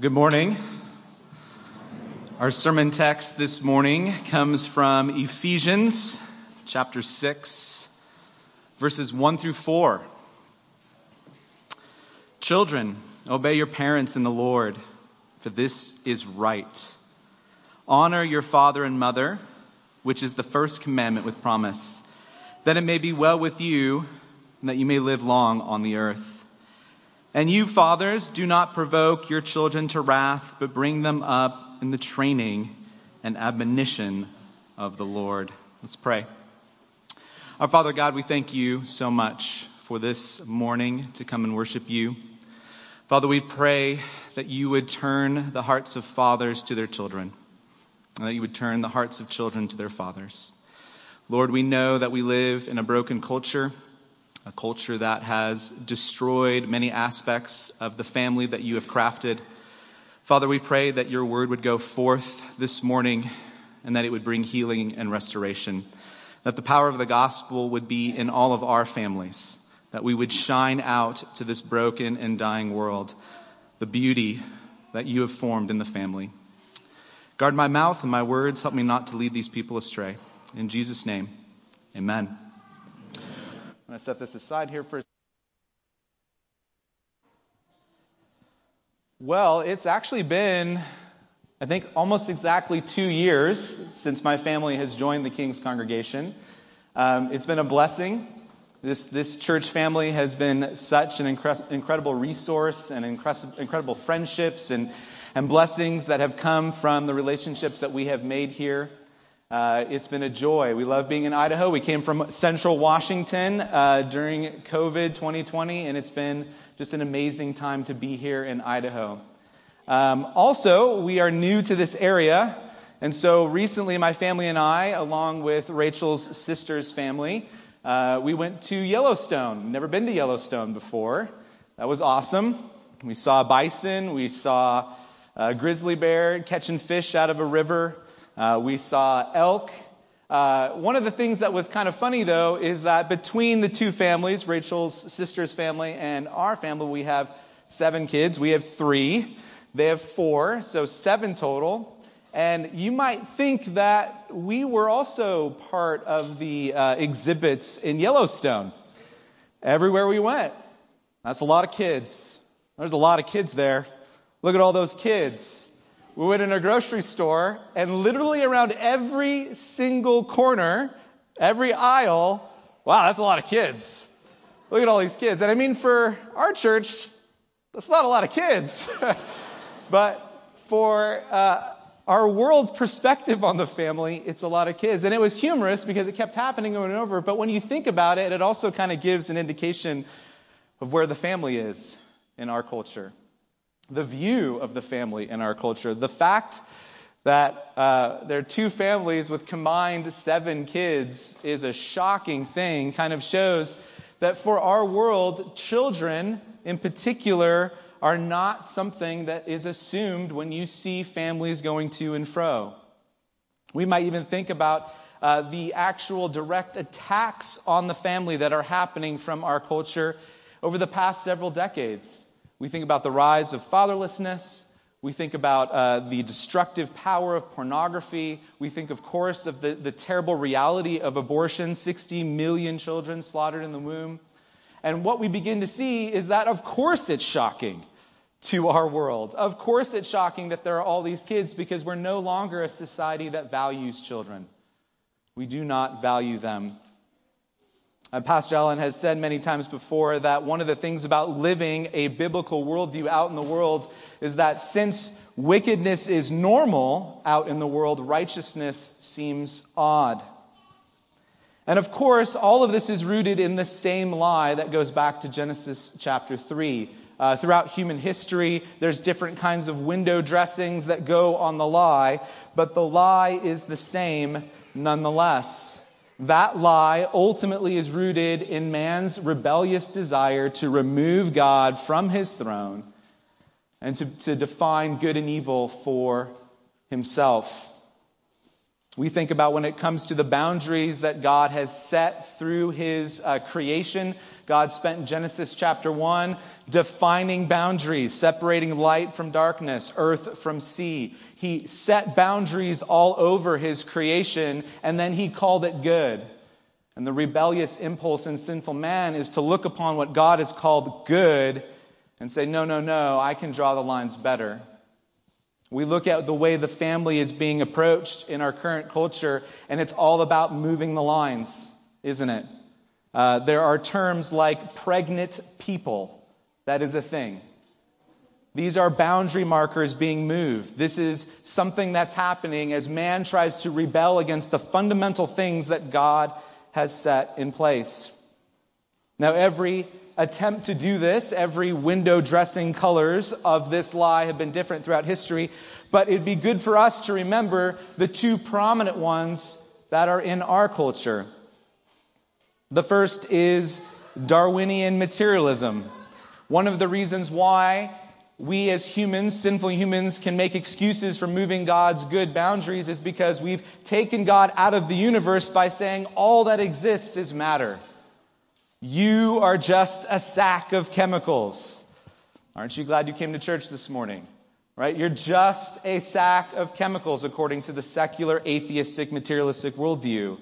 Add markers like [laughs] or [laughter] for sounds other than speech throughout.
Good morning. Our sermon text this morning comes from Ephesians chapter 6, verses 1 through 4. Children, obey your parents in the Lord, for this is right. Honor your father and mother, which is the first commandment with promise, that it may be well with you and that you may live long on the earth. And you, fathers, do not provoke your children to wrath, but bring them up in the training and admonition of the Lord. Let's pray. Our Father God, we thank you so much for this morning to come and worship you. Father, we pray that you would turn the hearts of fathers to their children, and that you would turn the hearts of children to their fathers. Lord, we know that we live in a broken culture a culture that has destroyed many aspects of the family that you have crafted. Father, we pray that your word would go forth this morning and that it would bring healing and restoration. That the power of the gospel would be in all of our families. That we would shine out to this broken and dying world the beauty that you have formed in the family. Guard my mouth and my words. Help me not to lead these people astray. In Jesus' name, amen. I'm going to set this aside here for. a Well, it's actually been, I think, almost exactly two years since my family has joined the King's congregation. Um, it's been a blessing. This, this church family has been such an incre- incredible resource and incre- incredible friendships and, and blessings that have come from the relationships that we have made here. Uh, it's been a joy. We love being in Idaho. We came from central Washington uh, during COVID 2020, and it's been just an amazing time to be here in Idaho. Um, also, we are new to this area, and so recently my family and I, along with Rachel's sister's family, uh, we went to Yellowstone. Never been to Yellowstone before. That was awesome. We saw bison, we saw a grizzly bear catching fish out of a river. Uh, we saw elk. Uh, one of the things that was kind of funny, though, is that between the two families, Rachel's sister's family and our family, we have seven kids. We have three. They have four, so seven total. And you might think that we were also part of the uh, exhibits in Yellowstone. Everywhere we went. That's a lot of kids. There's a lot of kids there. Look at all those kids. We went in a grocery store, and literally around every single corner, every aisle, wow, that's a lot of kids. Look at all these kids. And I mean, for our church, that's not a lot of kids. [laughs] but for uh, our world's perspective on the family, it's a lot of kids. And it was humorous because it kept happening over and over. But when you think about it, it also kind of gives an indication of where the family is in our culture the view of the family in our culture. The fact that uh, there are two families with combined seven kids is a shocking thing, kind of shows that for our world, children in particular are not something that is assumed when you see families going to and fro. We might even think about uh, the actual direct attacks on the family that are happening from our culture over the past several decades. We think about the rise of fatherlessness. We think about uh, the destructive power of pornography. We think, of course, of the, the terrible reality of abortion 60 million children slaughtered in the womb. And what we begin to see is that, of course, it's shocking to our world. Of course, it's shocking that there are all these kids because we're no longer a society that values children. We do not value them uh, Pastor Allen has said many times before that one of the things about living a biblical worldview out in the world is that since wickedness is normal out in the world, righteousness seems odd. And of course, all of this is rooted in the same lie that goes back to Genesis chapter 3. Uh, throughout human history, there's different kinds of window dressings that go on the lie, but the lie is the same nonetheless. That lie ultimately is rooted in man's rebellious desire to remove God from his throne and to, to define good and evil for himself. We think about when it comes to the boundaries that God has set through His uh, creation. God spent Genesis chapter 1 defining boundaries, separating light from darkness, earth from sea. He set boundaries all over His creation, and then He called it good. And the rebellious impulse in sinful man is to look upon what God has called good and say, no, no, no, I can draw the lines better. We look at the way the family is being approached in our current culture, and it's all about moving the lines, isn't it? Uh, there are terms like pregnant people. That is a thing. These are boundary markers being moved. This is something that's happening as man tries to rebel against the fundamental things that God has set in place. Now, every attempt to do this. Every window dressing colors of this lie have been different throughout history, but it'd be good for us to remember the two prominent ones that are in our culture. The first is Darwinian materialism. One of the reasons why we as humans, sinful humans, can make excuses for moving God's good boundaries is because we've taken God out of the universe by saying all that exists is matter. You are just a sack of chemicals. Aren't you glad you came to church this morning? Right? You're just a sack of chemicals according to the secular, atheistic, materialistic worldview.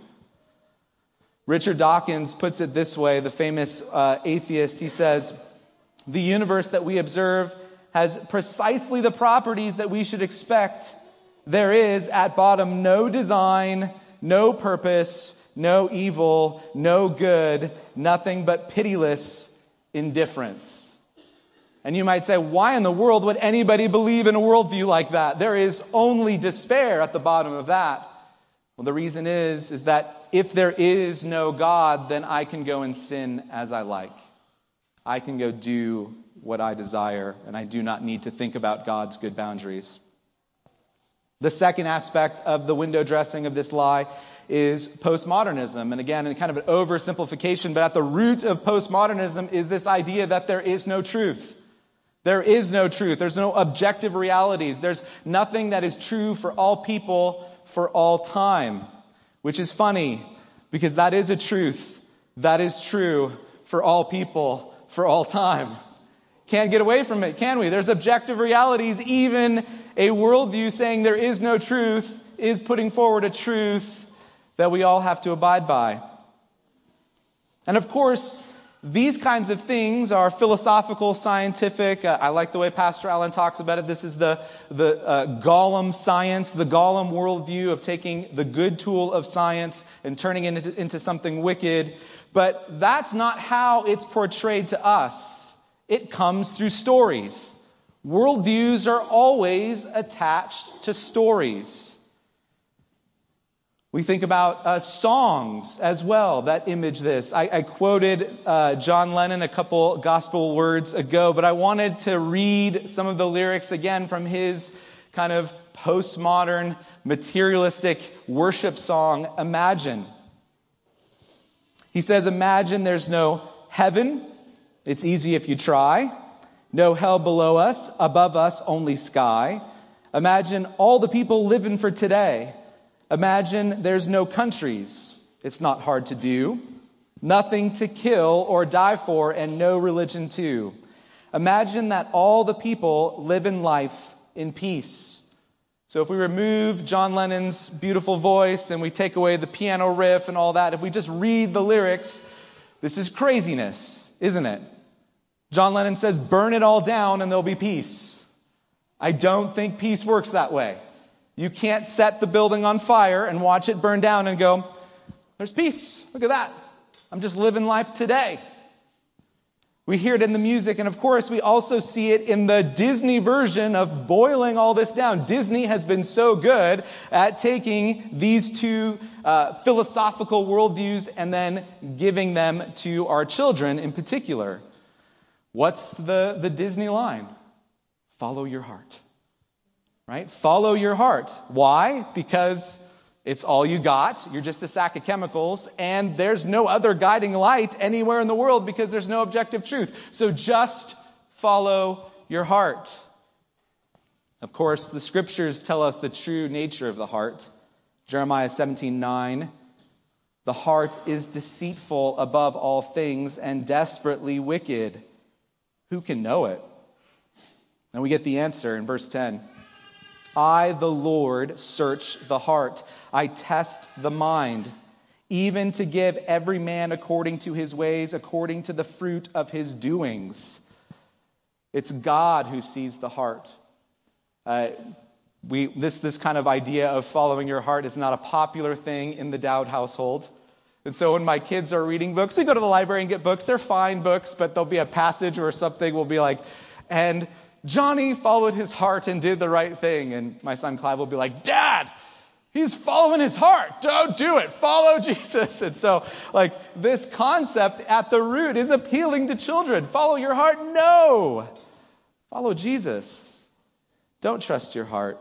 Richard Dawkins puts it this way, the famous uh, atheist. He says, The universe that we observe has precisely the properties that we should expect. There is, at bottom, no design, no purpose, no evil, no good, nothing but pitiless indifference. And you might say, why in the world would anybody believe in a worldview like that? There is only despair at the bottom of that. Well, the reason is, is that if there is no God, then I can go and sin as I like. I can go do what I desire, and I do not need to think about God's good boundaries. The second aspect of the window dressing of this lie is postmodernism. And again, in kind of an oversimplification, but at the root of postmodernism is this idea that there is no truth. There is no truth. There's no objective realities. There's nothing that is true for all people for all time. Which is funny because that is a truth. That is true for all people for all time. Can't get away from it, can we? There's objective realities. Even a worldview saying there is no truth is putting forward a truth that we all have to abide by. And of course, these kinds of things are philosophical, scientific. Uh, I like the way Pastor Allen talks about it. This is the, the uh, Golem science, the Golem worldview of taking the good tool of science and turning it into, into something wicked. But that's not how it's portrayed to us. It comes through stories. Worldviews are always attached to stories. We think about uh, songs as well that image this. I, I quoted uh, John Lennon a couple gospel words ago, but I wanted to read some of the lyrics again from his kind of postmodern, materialistic worship song, Imagine. He says, Imagine there's no heaven. It's easy if you try. No hell below us, above us only sky. Imagine all the people living for today. Imagine there's no countries. It's not hard to do. Nothing to kill or die for and no religion too. Imagine that all the people live in life in peace. So if we remove John Lennon's beautiful voice and we take away the piano riff and all that, if we just read the lyrics, this is craziness, isn't it? John Lennon says, burn it all down and there'll be peace. I don't think peace works that way. You can't set the building on fire and watch it burn down and go, there's peace. Look at that. I'm just living life today. We hear it in the music, and of course, we also see it in the Disney version of boiling all this down. Disney has been so good at taking these two uh, philosophical worldviews and then giving them to our children in particular. What's the, the Disney line? Follow your heart. Right? Follow your heart. Why? Because it's all you got. You're just a sack of chemicals, and there's no other guiding light anywhere in the world because there's no objective truth. So just follow your heart. Of course, the scriptures tell us the true nature of the heart. Jeremiah 17:9 The heart is deceitful above all things and desperately wicked. Who can know it? And we get the answer in verse 10. I, the Lord, search the heart. I test the mind, even to give every man according to his ways, according to the fruit of his doings. It's God who sees the heart. Uh, we, this, this kind of idea of following your heart is not a popular thing in the Dowd household. And so when my kids are reading books, we go to the library and get books. They're fine books, but there'll be a passage or something will be like, and Johnny followed his heart and did the right thing. And my son Clive will be like, Dad, he's following his heart. Don't do it. Follow [laughs] Jesus. And so, like, this concept at the root is appealing to children. Follow your heart? No. Follow Jesus. Don't trust your heart.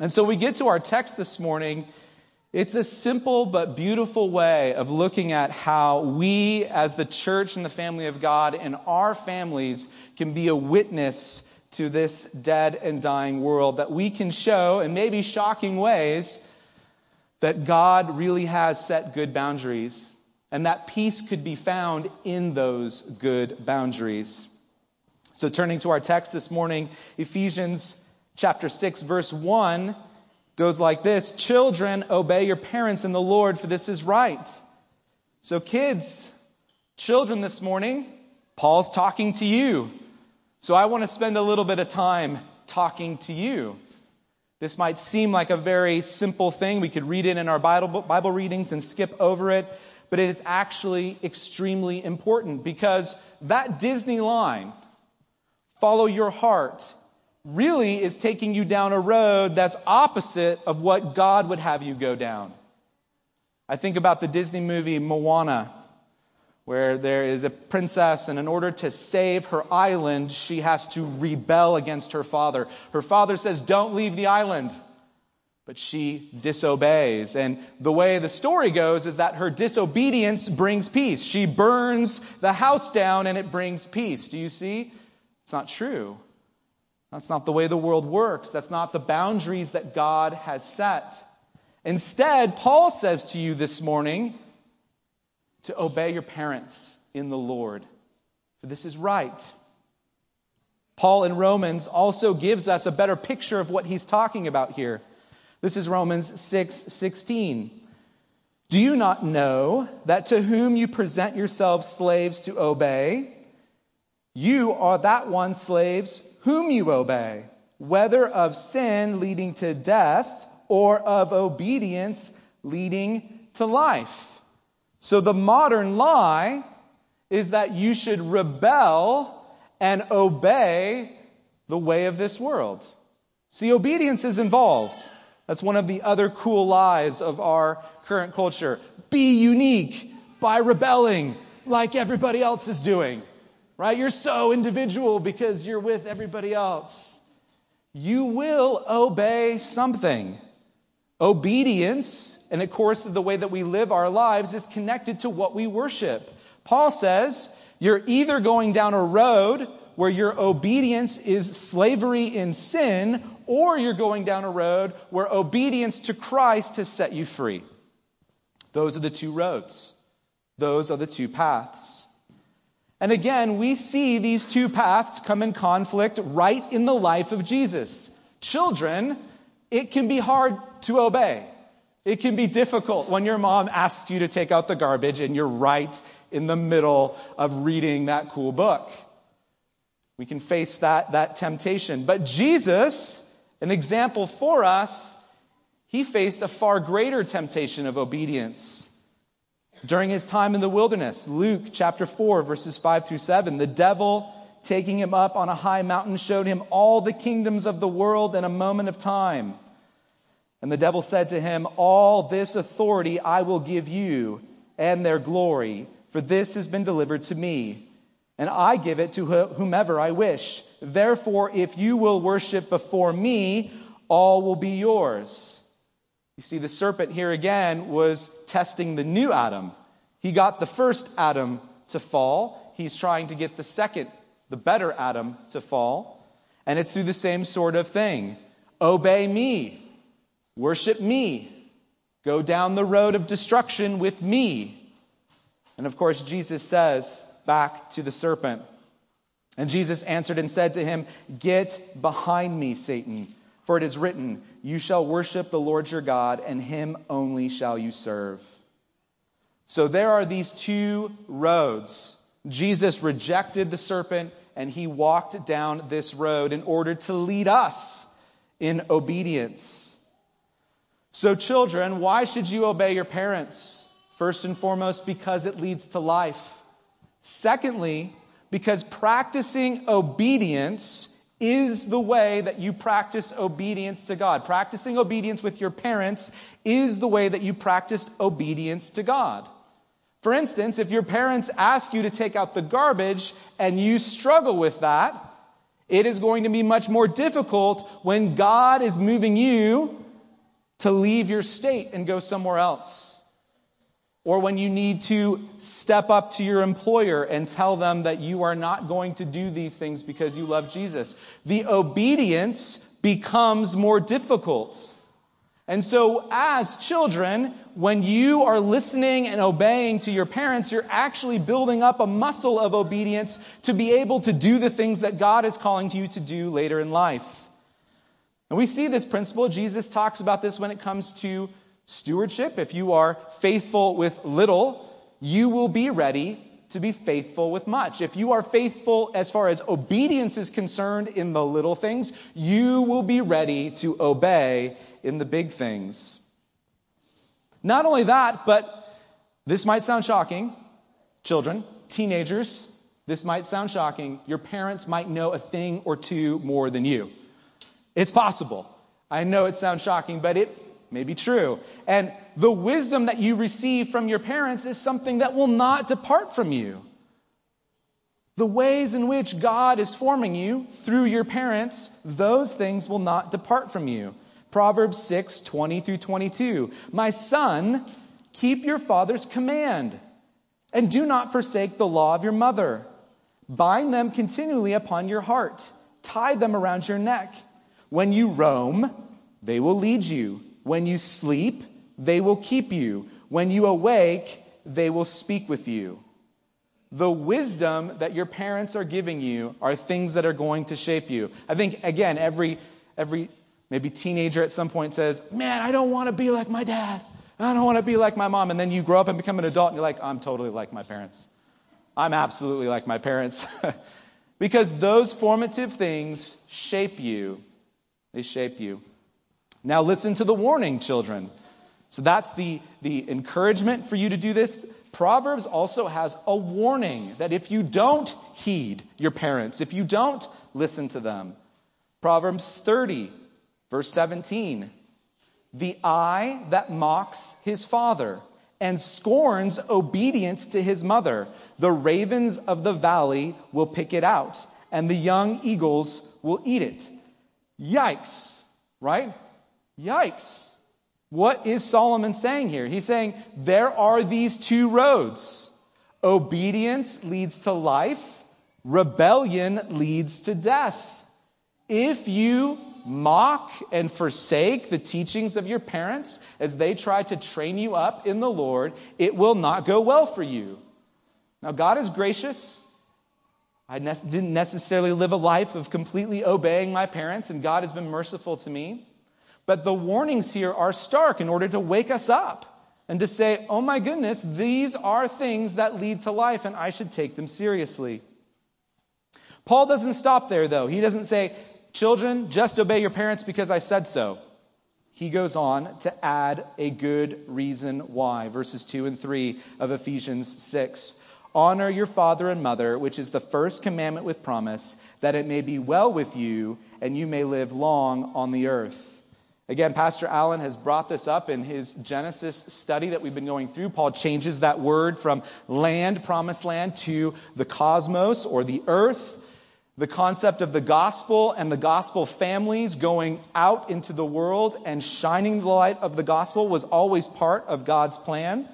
And so we get to our text this morning. It's a simple but beautiful way of looking at how we, as the church and the family of God, and our families can be a witness to this dead and dying world. That we can show, in maybe shocking ways, that God really has set good boundaries, and that peace could be found in those good boundaries. So, turning to our text this morning, Ephesians chapter 6, verse 1 goes like this Children, obey your parents in the Lord, for this is right. So, kids, children this morning, Paul's talking to you. So, I want to spend a little bit of time talking to you. This might seem like a very simple thing. We could read it in our Bible, Bible readings and skip over it, but it is actually extremely important because that Disney line, follow your heart, really is taking you down a road that's opposite of what God would have you go down. I think about the Disney movie Moana, where there is a princess, and in order to save her island, she has to rebel against her father. Her father says, Don't leave the island. But she disobeys. And the way the story goes is that her disobedience brings peace. She burns the house down and it brings peace. Do you see? It's not true. That's not the way the world works. That's not the boundaries that God has set. Instead, Paul says to you this morning to obey your parents in the Lord, for this is right. Paul in Romans also gives us a better picture of what he's talking about here. This is Romans 6:16. 6, Do you not know that to whom you present yourselves slaves to obey, you are that one, slaves, whom you obey, whether of sin leading to death or of obedience leading to life. So the modern lie is that you should rebel and obey the way of this world. See, obedience is involved. That's one of the other cool lies of our current culture. Be unique by rebelling like everybody else is doing right? You're so individual because you're with everybody else. You will obey something. Obedience, and of course, the way that we live our lives is connected to what we worship. Paul says, you're either going down a road where your obedience is slavery in sin, or you're going down a road where obedience to Christ has set you free. Those are the two roads. Those are the two paths. And again, we see these two paths come in conflict right in the life of Jesus. Children, it can be hard to obey. It can be difficult when your mom asks you to take out the garbage and you're right in the middle of reading that cool book. We can face that, that temptation. But Jesus, an example for us, he faced a far greater temptation of obedience during his time in the wilderness. Luke chapter 4 verses 5 through 7. The devil taking him up on a high mountain showed him all the kingdoms of the world in a moment of time. And the devil said to him, all this authority I will give you and their glory, for this has been delivered to me. And I give it to whomever I wish. Therefore, if you will worship before me, all will be yours. You see, the serpent here again was testing the new Adam. He got the first Adam to fall. He's trying to get the second, the better Adam to fall. And it's through the same sort of thing. Obey me. Worship me. go down the road of destruction with me. And of course, Jesus says back to the serpent, and Jesus answered and said to him, Get behind me, Satan, for it is written, You shall worship the Lord your God, and him only shall you serve. So there are these two roads. Jesus rejected the serpent, and he walked down this road in order to lead us in obedience. So, children, why should you obey your parents? First and foremost, because it leads to life. Secondly, because practicing obedience is the way that you practice obedience to God. Practicing obedience with your parents is the way that you practice obedience to God. For instance, if your parents ask you to take out the garbage and you struggle with that, it is going to be much more difficult when God is moving you to leave your state and go somewhere else or when you need to step up to your employer and tell them that you are not going to do these things because you love Jesus. The obedience becomes more difficult. And so as children, when you are listening and obeying to your parents, you're actually building up a muscle of obedience to be able to do the things that God is calling to you to do later in life. And we see this principle. Jesus talks about this when it comes to stewardship. If you are faithful with little, you will be ready to be faithful with much. If you are faithful as far as obedience is concerned in the little things, you will be ready to obey in the big things. Not only that, but this might sound shocking. Children, teenagers, this might sound shocking. Your parents might know a thing or two more than you. It's possible. I know it sounds shocking, but it may be true. And the wisdom that you receive from your parents is something that will not depart from you. The ways in which God is forming you through your parents, those things will not depart from you. Proverbs 6, 20 through 22. My son, keep your father's command, and do not forsake the law of your mother. Bind them continually upon your heart. Tie them around your neck. When you roam, they will lead you. When you sleep, they will keep you. When you awake, they will speak with you. The wisdom that your parents are giving you are things that are going to shape you. I think, again, every, every maybe teenager at some point says, Man, I don't want to be like my dad. I don't want to be like my mom. And then you grow up and become an adult and you're like, I'm totally like my parents. I'm absolutely like my parents. [laughs] because those formative things shape you. They shape you. Now listen to the warning, children. So that's the, the encouragement for you to do this. Proverbs also has a warning that if you don't heed your parents, if you don't listen to them, Proverbs 30, verse 17, the eye that mocks his father and scorns obedience to his mother, the ravens of the valley will pick it out, and the young eagles will eat it. Yikes, right? Yikes. What is Solomon saying here? He's saying there are these two roads. Obedience leads to life, rebellion leads to death. If you mock and forsake the teachings of your parents as they try to train you up in the Lord, it will not go well for you. Now, God is gracious. I ne- didn't necessarily live a life of completely obeying my parents, and God has been merciful to me. But the warnings here are stark in order to wake us up and to say, oh my goodness, these are things that lead to life and I should take them seriously. Paul doesn't stop there though. He doesn't say, children, just obey your parents because I said so. He goes on to add a good reason why. Verses 2 and 3 of Ephesians 6. Honor your father and mother, which is the first commandment with promise, that it may be well with you and you may live long on the earth. Again, Pastor Allen has brought this up in his Genesis study that we've been going through. Paul changes that word from land, promised land, to the cosmos or the earth. The concept of the gospel and the gospel families going out into the world and shining the light of the gospel was always part of God's plan.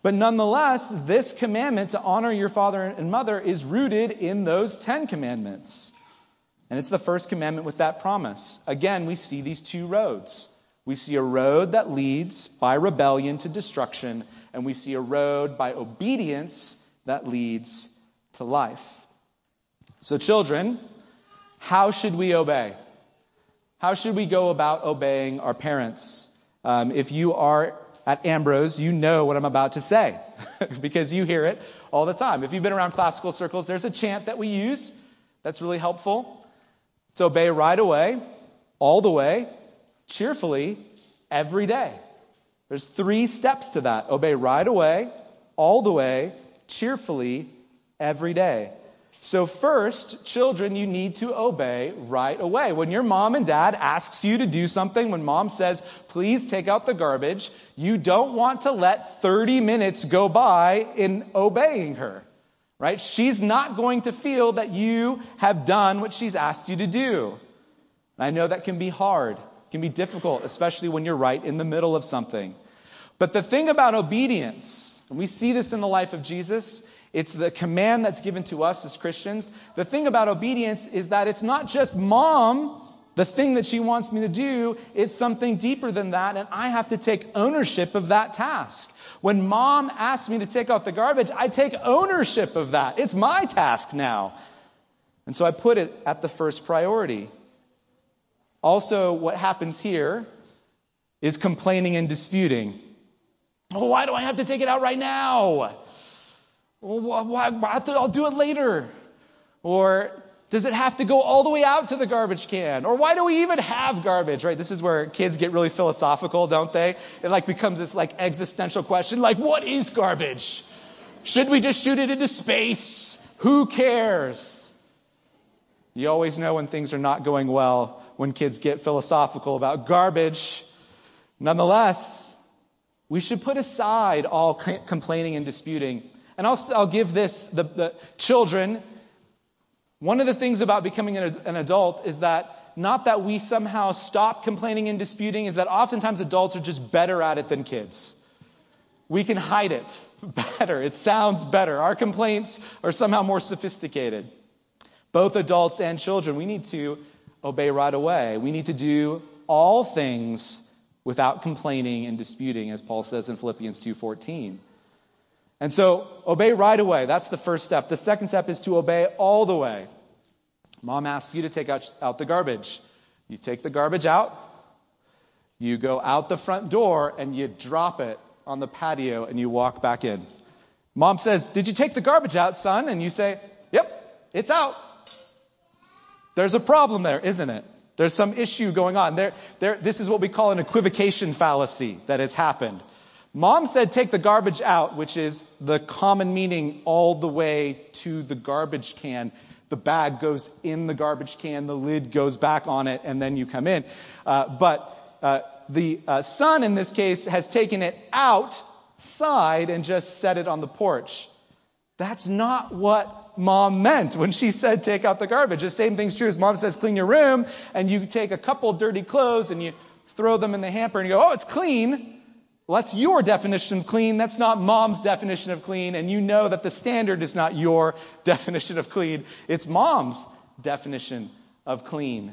But nonetheless, this commandment to honor your father and mother is rooted in those Ten Commandments. And it's the first commandment with that promise. Again, we see these two roads. We see a road that leads by rebellion to destruction, and we see a road by obedience that leads to life. So, children, how should we obey? How should we go about obeying our parents? Um, if you are at Ambrose, you know what I'm about to say [laughs] because you hear it all the time. If you've been around classical circles, there's a chant that we use that's really helpful. It's obey right away, all the way, cheerfully, every day. There's three steps to that. Obey right away, all the way, cheerfully, every day. So first, children, you need to obey right away. When your mom and dad asks you to do something, when mom says, please take out the garbage, you don't want to let 30 minutes go by in obeying her. Right? She's not going to feel that you have done what she's asked you to do. I know that can be hard, can be difficult, especially when you're right in the middle of something. But the thing about obedience, and we see this in the life of Jesus, it's the command that's given to us as Christians. The thing about obedience is that it's not just mom, the thing that she wants me to do, it's something deeper than that, and I have to take ownership of that task. When mom asks me to take out the garbage, I take ownership of that. It's my task now. And so I put it at the first priority. Also, what happens here is complaining and disputing. Oh, why do I have to take it out right now? Well, I'll do it later. Or does it have to go all the way out to the garbage can? Or why do we even have garbage, right? This is where kids get really philosophical, don't they? It like becomes this like existential question, like what is garbage? Should we just shoot it into space? Who cares? You always know when things are not going well when kids get philosophical about garbage. Nonetheless, we should put aside all complaining and disputing and I'll, I'll give this, the, the children, one of the things about becoming an, an adult is that not that we somehow stop complaining and disputing, is that oftentimes adults are just better at it than kids. We can hide it [laughs] better. It sounds better. Our complaints are somehow more sophisticated. Both adults and children, we need to obey right away. We need to do all things without complaining and disputing, as Paul says in Philippians 2:14. And so obey right away. That's the first step. The second step is to obey all the way. Mom asks you to take out, out the garbage. You take the garbage out. You go out the front door and you drop it on the patio and you walk back in. Mom says, Did you take the garbage out, son? And you say, Yep, it's out. There's a problem there, isn't it? There's some issue going on. There, there, this is what we call an equivocation fallacy that has happened. Mom said take the garbage out, which is the common meaning all the way to the garbage can. The bag goes in the garbage can, the lid goes back on it, and then you come in. Uh, but uh, the uh, son in this case has taken it outside and just set it on the porch. That's not what mom meant when she said take out the garbage. The same thing's true as mom says clean your room, and you take a couple dirty clothes and you throw them in the hamper and you go, oh, it's clean. Well, that's your definition of clean. That's not mom's definition of clean. And you know that the standard is not your [laughs] definition of clean. It's mom's definition of clean.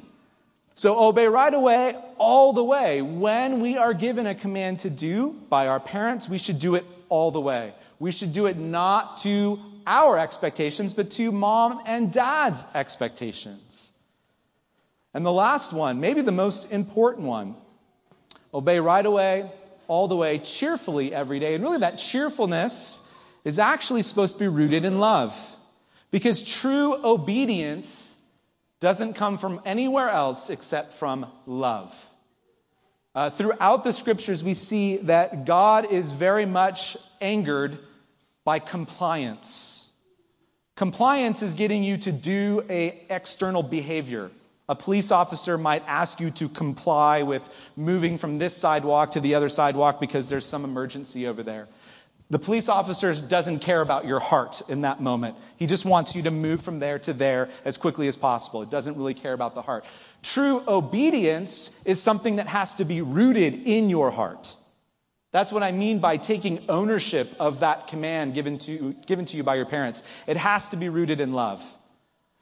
So obey right away, all the way. When we are given a command to do by our parents, we should do it all the way. We should do it not to our expectations, but to mom and dad's expectations. And the last one, maybe the most important one, obey right away, all the way cheerfully every day. And really, that cheerfulness is actually supposed to be rooted in love. Because true obedience doesn't come from anywhere else except from love. Uh, throughout the scriptures, we see that God is very much angered by compliance. Compliance is getting you to do a external behavior. A police officer might ask you to comply with moving from this sidewalk to the other sidewalk because there's some emergency over there. The police officer doesn't care about your heart in that moment. He just wants you to move from there to there as quickly as possible. It doesn't really care about the heart. True obedience is something that has to be rooted in your heart. That's what I mean by taking ownership of that command given to, given to you by your parents. It has to be rooted in love.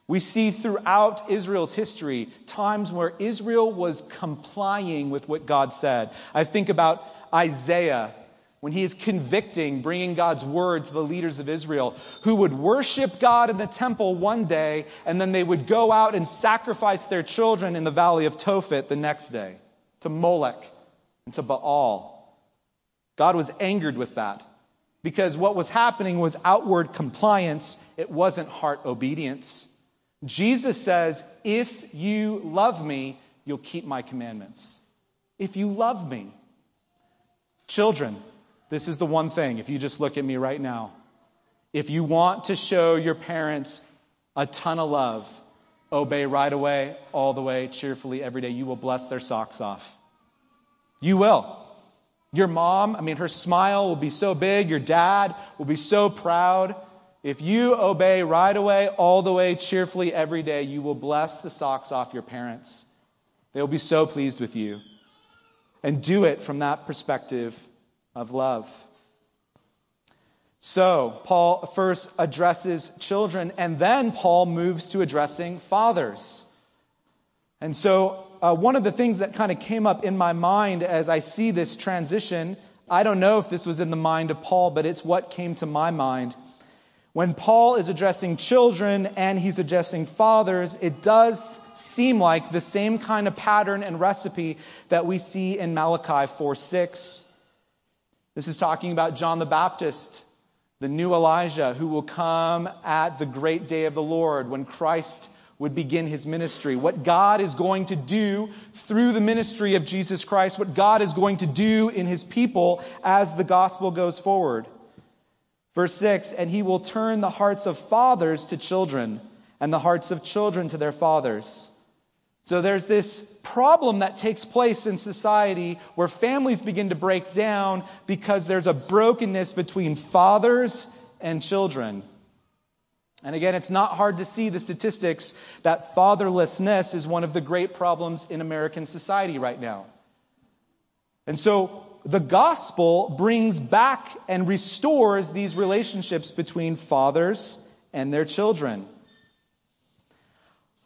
We see throughout Israel's history times where Israel was complying with what God said. I think about Isaiah when he is convicting, bringing God's word to the leaders of Israel who would worship God in the temple one day and then they would go out and sacrifice their children in the valley of Tophet the next day to Molech and to Baal. God was angered with that because what was happening was outward compliance, it wasn't heart obedience. Jesus says, If you love me, you'll keep my commandments. If you love me. Children, this is the one thing, if you just look at me right now. If you want to show your parents a ton of love, obey right away, all the way, cheerfully, every day. You will bless their socks off. You will. Your mom, I mean, her smile will be so big. Your dad will be so proud. If you obey right away, all the way, cheerfully every day, you will bless the socks off your parents. They will be so pleased with you. And do it from that perspective of love. So, Paul first addresses children, and then Paul moves to addressing fathers. And so, uh, one of the things that kind of came up in my mind as I see this transition, I don't know if this was in the mind of Paul, but it's what came to my mind when Paul is addressing children and he's addressing fathers, it does seem like the same kind of pattern and recipe that we see in Malachi 4 6. This is talking about John the Baptist, the new Elijah who will come at the great day of the Lord when Christ would begin his ministry. What God is going to do through the ministry of Jesus Christ, what God is going to do in his people as the gospel goes forward. Verse 6 And he will turn the hearts of fathers to children, and the hearts of children to their fathers. So there's this problem that takes place in society where families begin to break down because there's a brokenness between fathers and children. And again, it's not hard to see the statistics that fatherlessness is one of the great problems in American society right now. And so the gospel brings back and restores these relationships between fathers and their children.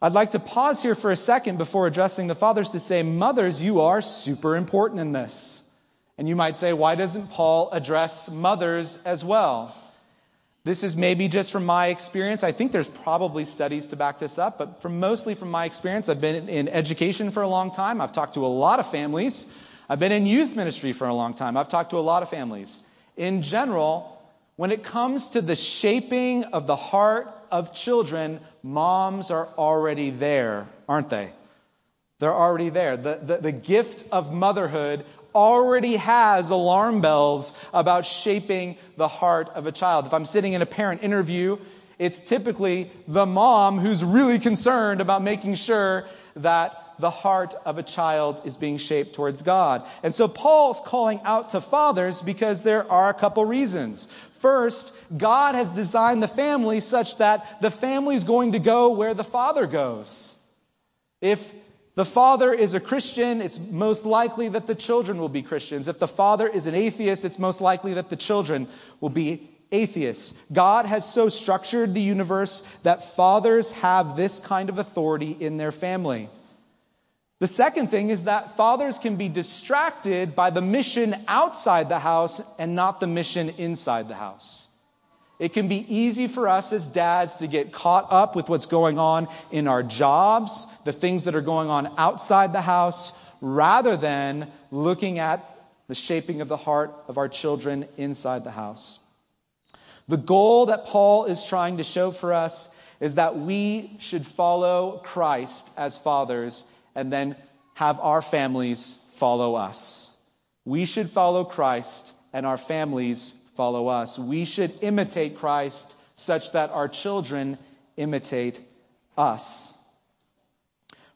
I'd like to pause here for a second before addressing the fathers to say, mothers, you are super important in this. And you might say, why doesn't Paul address mothers as well? This is maybe just from my experience. I think there's probably studies to back this up, but from mostly from my experience, I've been in education for a long time. I've talked to a lot of families I've been in youth ministry for a long time. I've talked to a lot of families. In general, when it comes to the shaping of the heart of children, moms are already there, aren't they? They're already there. The, the, the, gift of motherhood already has alarm bells about shaping the heart of a child. If I'm sitting in a parent interview, it's typically the mom who's really concerned about making sure that the heart of a child is being shaped towards God. And so Paul's calling out to fathers because there are a couple reasons. First, God has designed the family such that the family is going to go where the father goes. If the father is a Christian, it's most likely that the children will be Christians. If the father is an atheist, it's most likely that the children will be atheists. God has so structured the universe that fathers have this kind of authority in their family. The second thing is that fathers can be distracted by the mission outside the house and not the mission inside the house. It can be easy for us as dads to get caught up with what's going on in our jobs, the things that are going on outside the house, rather than looking at the shaping of the heart of our children inside the house. The goal that Paul is trying to show for us is that we should follow Christ as fathers and then have our families follow us. We should follow Christ and our families follow us. We should imitate Christ such that our children imitate us.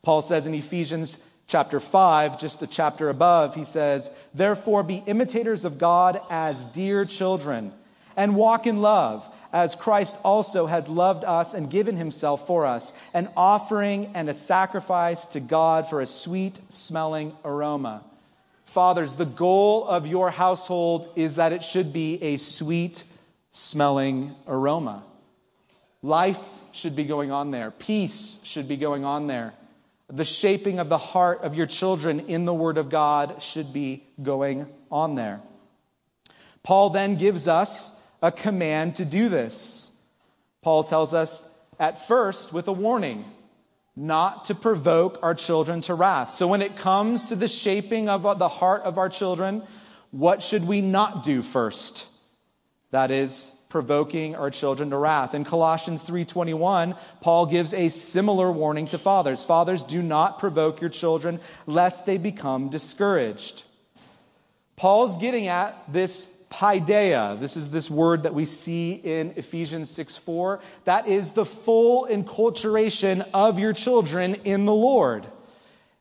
Paul says in Ephesians chapter 5, just a chapter above, he says, Therefore be imitators of God as dear children, and walk in love as Christ also has loved us and given himself for us, an offering and a sacrifice to God for a sweet smelling aroma. Fathers, the goal of your household is that it should be a sweet smelling aroma. Life should be going on there. Peace should be going on there. The shaping of the heart of your children in the Word of God should be going on there. Paul then gives us a command to do this. Paul tells us at first with a warning not to provoke our children to wrath. So when it comes to the shaping of uh, the heart of our children, what should we not do first? That is provoking our children to wrath. In Colossians 3:21, Paul gives a similar warning to fathers. Fathers, do not provoke your children lest they become discouraged. Paul's getting at this paideia. This is this word that we see in Ephesians 6:4. That is the full enculturation of your children in the Lord.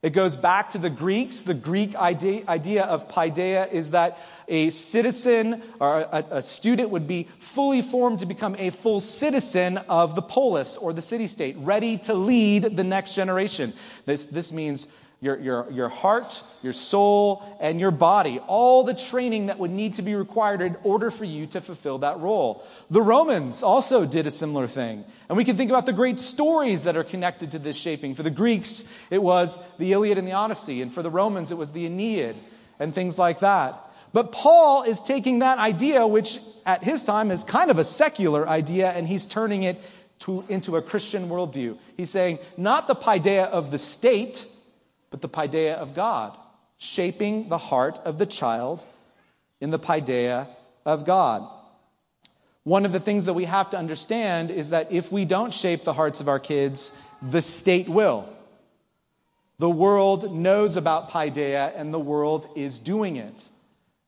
It goes back to the Greeks. The Greek idea, of paideia is that a citizen or a, a, student would be fully formed to become a full citizen of the polis or the city state, ready to lead the next generation. This, this means your, your, your heart, your soul, and your body. All the training that would need to be required in order for you to fulfill that role. The Romans also did a similar thing. And we can think about the great stories that are connected to this shaping. For the Greeks, it was the Iliad and the Odyssey. And for the Romans, it was the Aeneid and things like that. But Paul is taking that idea, which at his time is kind of a secular idea, and he's turning it to, into a Christian worldview. He's saying, not the paideia of the state, but the paideia of God, shaping the heart of the child in the paideia of God. One of the things that we have to understand is that if we don't shape the hearts of our kids, the state will. The world knows about paideia and the world is doing it.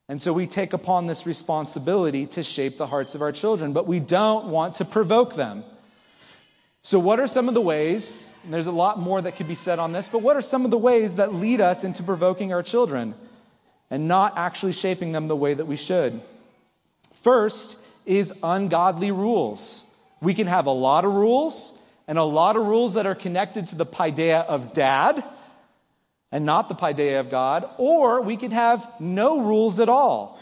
And so we take upon this responsibility to shape the hearts of our children, but we don't want to provoke them. So, what are some of the ways and there's a lot more that could be said on this, but what are some of the ways that lead us into provoking our children and not actually shaping them the way that we should? First is ungodly rules. We can have a lot of rules and a lot of rules that are connected to the paideia of dad and not the paideia of God, or we can have no rules at all.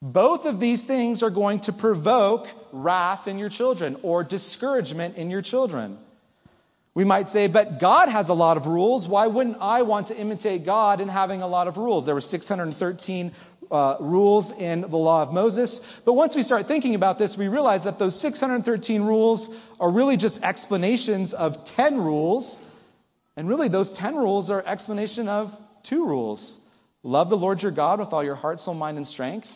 Both of these things are going to provoke wrath in your children or discouragement in your children. We might say, but God has a lot of rules. Why wouldn't I want to imitate God in having a lot of rules? There were 613 uh, rules in the law of Moses. But once we start thinking about this, we realize that those 613 rules are really just explanations of 10 rules. And really, those 10 rules are explanation of two rules. Love the Lord your God with all your heart, soul, mind, and strength.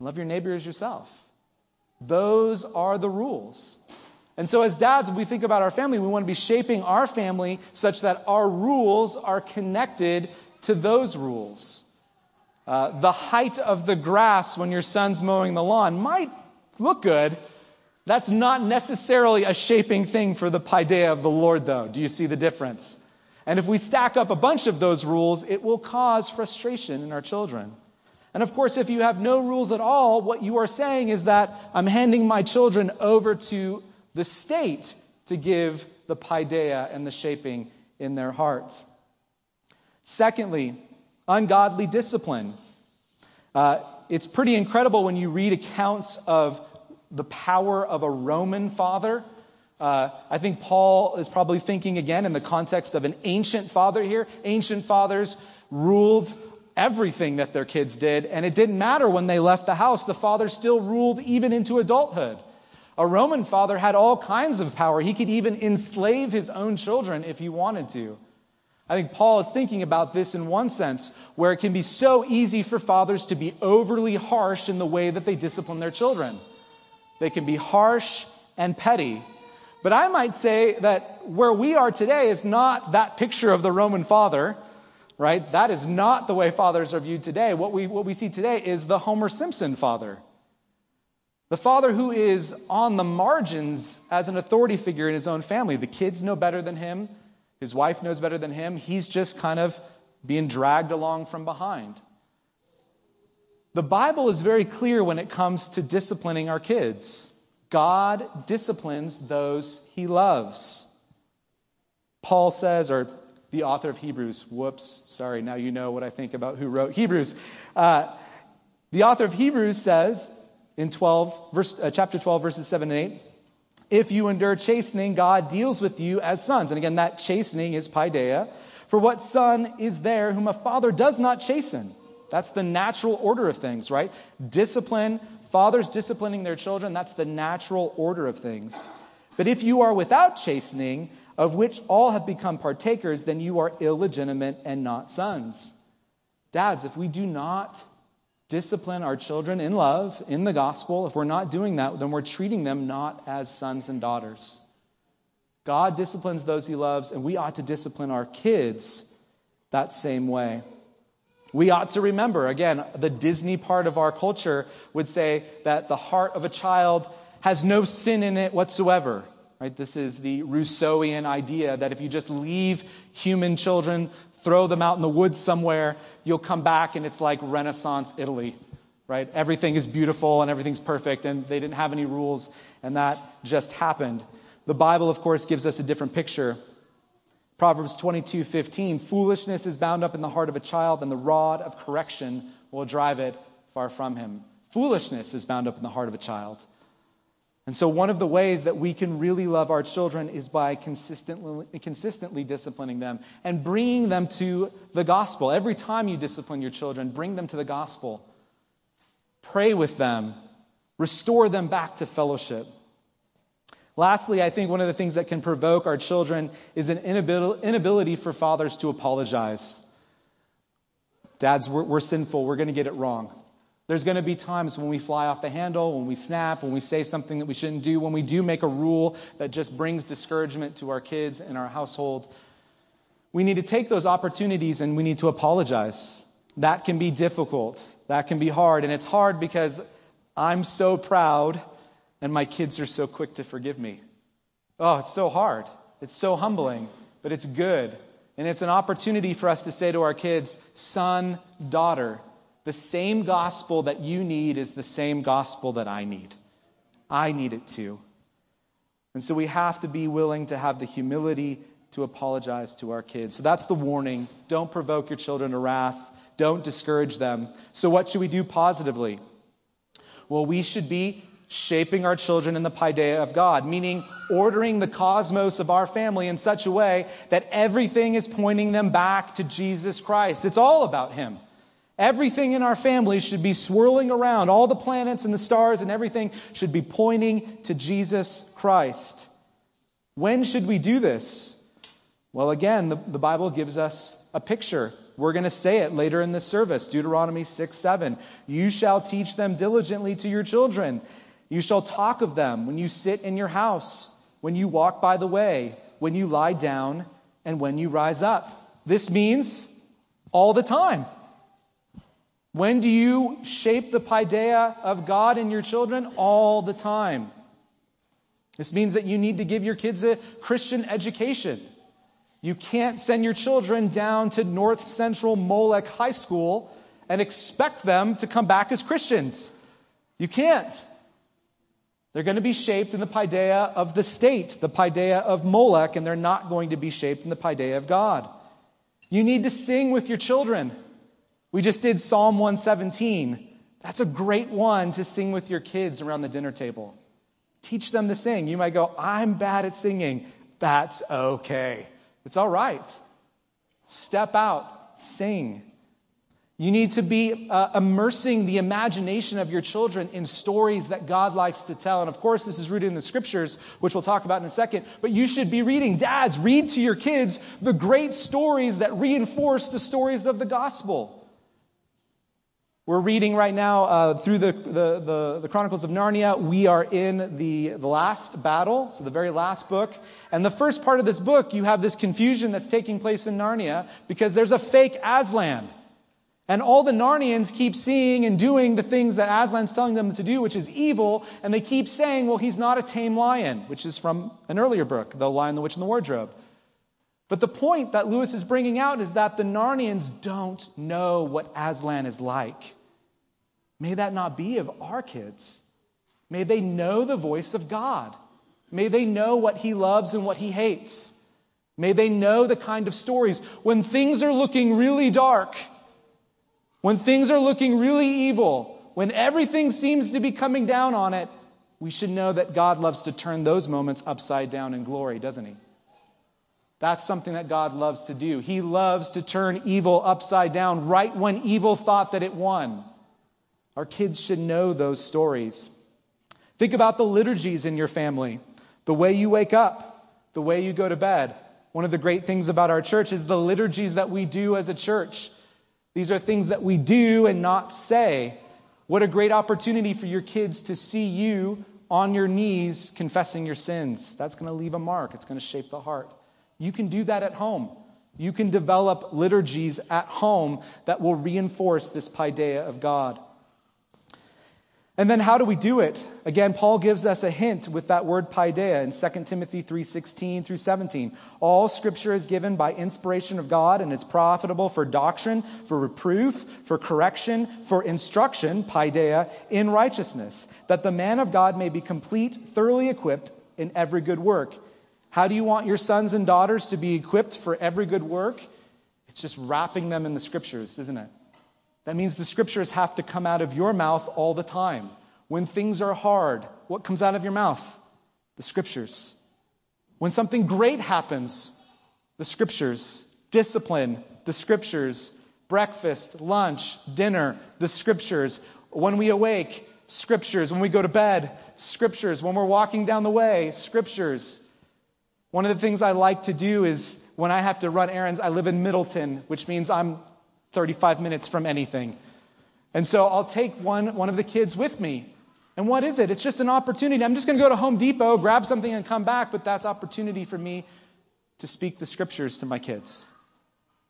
Love your neighbor as yourself. Those are the rules. And so, as dads, when we think about our family, we want to be shaping our family such that our rules are connected to those rules. Uh, the height of the grass when your son's mowing the lawn might look good. That's not necessarily a shaping thing for the paideia of the Lord, though. Do you see the difference? And if we stack up a bunch of those rules, it will cause frustration in our children. And of course, if you have no rules at all, what you are saying is that I'm handing my children over to the state to give the paideia and the shaping in their heart. Secondly, ungodly discipline. Uh, it's pretty incredible when you read accounts of the power of a Roman father. Uh, I think Paul is probably thinking again in the context of an ancient father here. Ancient fathers ruled everything that their kids did, and it didn't matter when they left the house. The father still ruled even into adulthood. A Roman father had all kinds of power. He could even enslave his own children if he wanted to. I think Paul is thinking about this in one sense, where it can be so easy for fathers to be overly harsh in the way that they discipline their children. They can be harsh and petty. But I might say that where we are today is not that picture of the Roman father, right? That is not the way fathers are viewed today. What we, what we see today is the Homer Simpson father. The father who is on the margins as an authority figure in his own family. The kids know better than him. His wife knows better than him. He's just kind of being dragged along from behind. The Bible is very clear when it comes to disciplining our kids. God disciplines those he loves. Paul says, or the author of Hebrews, whoops, sorry, now you know what I think about who wrote Hebrews. Uh, the author of Hebrews says, in 12, verse, uh, chapter 12, verses 7 and 8. If you endure chastening, God deals with you as sons. And again, that chastening is paideia. For what son is there whom a father does not chasten? That's the natural order of things, right? Discipline, fathers disciplining their children, that's the natural order of things. But if you are without chastening, of which all have become partakers, then you are illegitimate and not sons. Dads, if we do not discipline our children in love, in the gospel, if we're not doing that, then we're treating them not as sons and daughters. God disciplines those he loves, and we ought to discipline our kids that same way. We ought to remember, again, the Disney part of our culture would say that the heart of a child has no sin in it whatsoever. Right? This is the Rousseauian idea that if you just leave human children, throw them out in the woods somewhere, you'll come back and it's like Renaissance Italy. Right? Everything is beautiful and everything's perfect and they didn't have any rules and that just happened. The Bible, of course, gives us a different picture. Proverbs 22:15 Foolishness is bound up in the heart of a child and the rod of correction will drive it far from him. Foolishness is bound up in the heart of a child. And so one of the ways that we can really love our children is by consistently, consistently disciplining them and bringing them to the gospel. Every time you discipline your children, bring them to the gospel. Pray with them. Restore them back to fellowship. Lastly, I think one of the things that can provoke our children is an inability for fathers to apologize. Dads, we're, we're sinful. We're going to get it wrong. There's going to be times when we fly off the handle, when we snap, when we say something that we shouldn't do, when we do make a rule that just brings discouragement to our kids and our household. We need to take those opportunities and we need to apologize. That can be difficult. That can be hard. And it's hard because I'm so proud and my kids are so quick to forgive me. Oh, it's so hard. It's so humbling, but it's good. And it's an opportunity for us to say to our kids, son, daughter, the same gospel that you need is the same gospel that I need. I need it too. And so we have to be willing to have the humility to apologize to our kids. So that's the warning. Don't provoke your children to wrath. Don't discourage them. So what should we do positively? Well, we should be shaping our children in the paideia of God, meaning ordering the cosmos of our family in such a way that everything is pointing them back to Jesus Christ. It's all about Him. Everything in our family should be swirling around. All the planets and the stars and everything should be pointing to Jesus Christ. When should we do this? Well, again, the, the Bible gives us a picture. We're going to say it later in this service. Deuteronomy 6 7. You shall teach them diligently to your children you shall talk of them when you sit in your house, when you walk by the way, when you lie down, and when you rise up. This means all the time. When do you shape the paideia of God in your children? All the time. This means that you need to give your kids a Christian education. You can't send your children down to North Central Molech High School and expect them to come back as Christians. You can't. They're going to be shaped in the paideia of the state, the paideia of Molech, and they're not going to be shaped in the paideia of God. You need to sing with your children. We just did Psalm 117. That's a great one to sing with your kids around the dinner table. Teach them to sing. You might go, I'm bad at singing. That's okay. It's all right. Step out, sing. You need to be uh, immersing the imagination of your children in stories that God likes to tell. And of course, this is rooted in the scriptures, which we'll talk about in a second. But you should be reading, dads, read to your kids the great stories that reinforce the stories of the gospel. We're reading right now uh, through the, the, the, the, Chronicles of Narnia. We are in the, the last battle, so the very last book. And the first part of this book, you have this confusion that's taking place in Narnia because there's a fake Aslan. And all the Narnians keep seeing and doing the things that Aslan's telling them to do, which is evil, and they keep saying, well, he's not a tame lion, which is from an earlier book, The Lion, the Witch, and the Wardrobe. But the point that Lewis is bringing out is that the Narnians don't know what Aslan is like. May that not be of our kids. May they know the voice of God. May they know what he loves and what he hates. May they know the kind of stories. When things are looking really dark, when things are looking really evil, when everything seems to be coming down on it, we should know that God loves to turn those moments upside down in glory, doesn't He? That's something that God loves to do. He loves to turn evil upside down right when evil thought that it won. Our kids should know those stories. Think about the liturgies in your family, the way you wake up, the way you go to bed. One of the great things about our church is the liturgies that we do as a church. These are things that we do and not say. What a great opportunity for your kids to see you on your knees confessing your sins. That's going to leave a mark. It's going to shape the heart. You can do that at home. You can develop liturgies at home that will reinforce this paideia of God. And then how do we do it? Again, Paul gives us a hint with that word paideia in 2 Timothy 3:16 through 17. All scripture is given by inspiration of God and is profitable for doctrine, for reproof, for correction, for instruction, paideia, in righteousness, that the man of God may be complete, thoroughly equipped in every good work. How do you want your sons and daughters to be equipped for every good work? It's just wrapping them in the scriptures, isn't it? That means the scriptures have to come out of your mouth all the time. When things are hard, what comes out of your mouth? The scriptures. When something great happens, the scriptures. Discipline, the scriptures. Breakfast, lunch, dinner, the scriptures. When we awake, scriptures. When we go to bed, scriptures. When we're walking down the way, scriptures. One of the things I like to do is when I have to run errands, I live in Middleton, which means I'm 35 minutes from anything. And so I'll take one, one of the kids with me. And what is it? It's just an opportunity. I'm just going to go to Home Depot, grab something, and come back, but that's opportunity for me to speak the scriptures to my kids.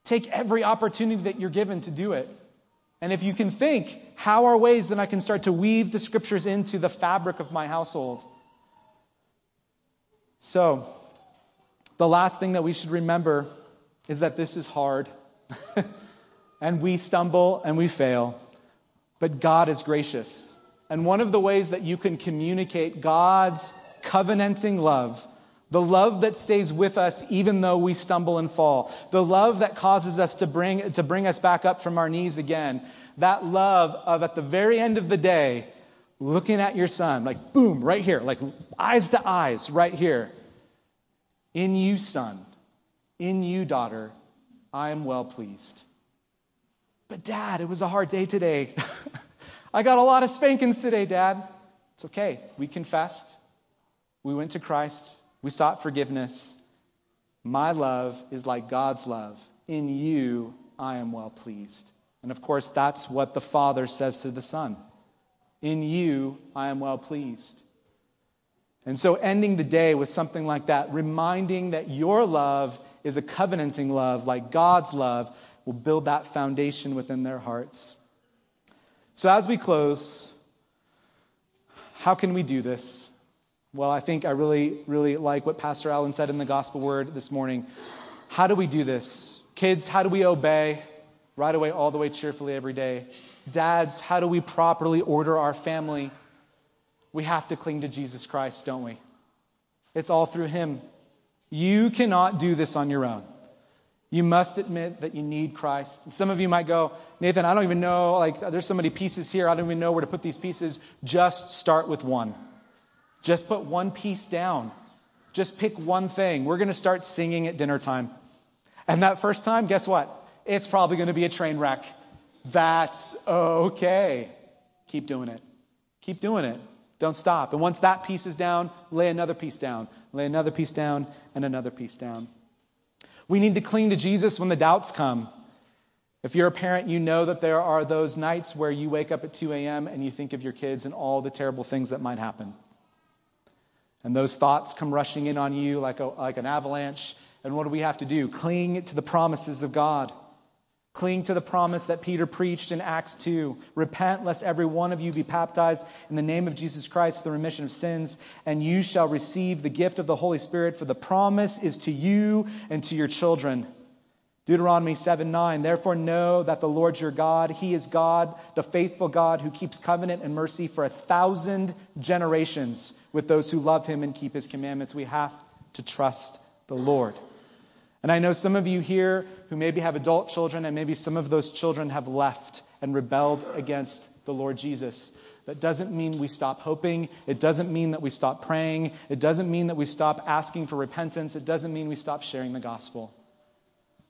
Take every opportunity that you're given to do it. And if you can think, how are ways that I can start to weave the scriptures into the fabric of my household? So, the last thing that we should remember is that this is hard. [laughs] and we stumble and we fail. But God is gracious. And one of the ways that you can communicate God's covenanting love, the love that stays with us even though we stumble and fall, the love that causes us to bring, to bring us back up from our knees again, that love of at the very end of the day, looking at your son, like boom, right here, like eyes to eyes, right here. In you, son, in you, daughter, I am well pleased. But dad, it was a hard day today. [laughs] I got a lot of spankings today, dad. It's okay. We confessed. We went to Christ. We sought forgiveness. My love is like God's love. In you, I am well pleased. And of course, that's what the Father says to the Son. In you, I am well pleased. And so, ending the day with something like that, reminding that your love is a covenanting love, like God's love, will build that foundation within their hearts. So, as we close, how can we do this? Well, I think I really, really like what Pastor Allen said in the gospel word this morning. How do we do this? Kids, how do we obey? Right away, all the way cheerfully every day. Dads, how do we properly order our family? We have to cling to Jesus Christ, don't we? It's all through Him. You cannot do this on your own. You must admit that you need Christ. And some of you might go, Nathan, I don't even know, like, there's so many pieces here, I don't even know where to put these pieces. Just start with one. Just put one piece down. Just pick one thing. We're going to start singing at dinner time. And that first time, guess what? It's probably going to be a train wreck. That's okay. Keep doing it. Keep doing it. Don't stop. And once that piece is down, lay another piece down. Lay another piece down and another piece down. We need to cling to Jesus when the doubts come. If you're a parent, you know that there are those nights where you wake up at 2 a.m. and you think of your kids and all the terrible things that might happen. And those thoughts come rushing in on you like, a, like an avalanche. And what do we have to do? Cling to the promises of God. Cling to the promise that Peter preached in Acts 2. Repent, lest every one of you be baptized in the name of Jesus Christ for the remission of sins, and you shall receive the gift of the Holy Spirit, for the promise is to you and to your children. Deuteronomy 7 9. Therefore, know that the Lord your God, He is God, the faithful God, who keeps covenant and mercy for a thousand generations with those who love Him and keep His commandments. We have to trust the Lord. And I know some of you here who maybe have adult children, and maybe some of those children have left and rebelled against the Lord Jesus. That doesn't mean we stop hoping. It doesn't mean that we stop praying. It doesn't mean that we stop asking for repentance. It doesn't mean we stop sharing the gospel.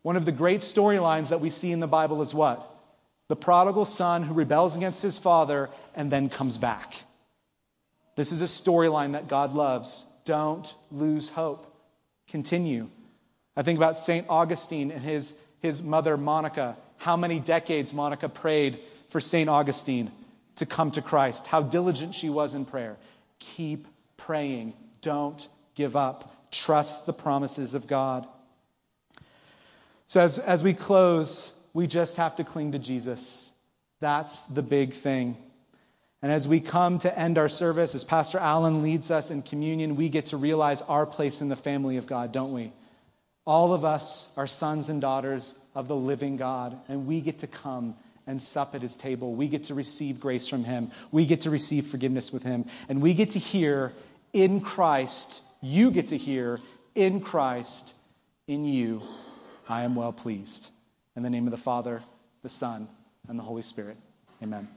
One of the great storylines that we see in the Bible is what? The prodigal son who rebels against his father and then comes back. This is a storyline that God loves. Don't lose hope. Continue. I think about St. Augustine and his, his mother, Monica. How many decades Monica prayed for St. Augustine to come to Christ. How diligent she was in prayer. Keep praying. Don't give up. Trust the promises of God. So, as, as we close, we just have to cling to Jesus. That's the big thing. And as we come to end our service, as Pastor Allen leads us in communion, we get to realize our place in the family of God, don't we? All of us are sons and daughters of the living God, and we get to come and sup at his table. We get to receive grace from him. We get to receive forgiveness with him. And we get to hear in Christ, you get to hear in Christ, in you, I am well pleased. In the name of the Father, the Son, and the Holy Spirit. Amen.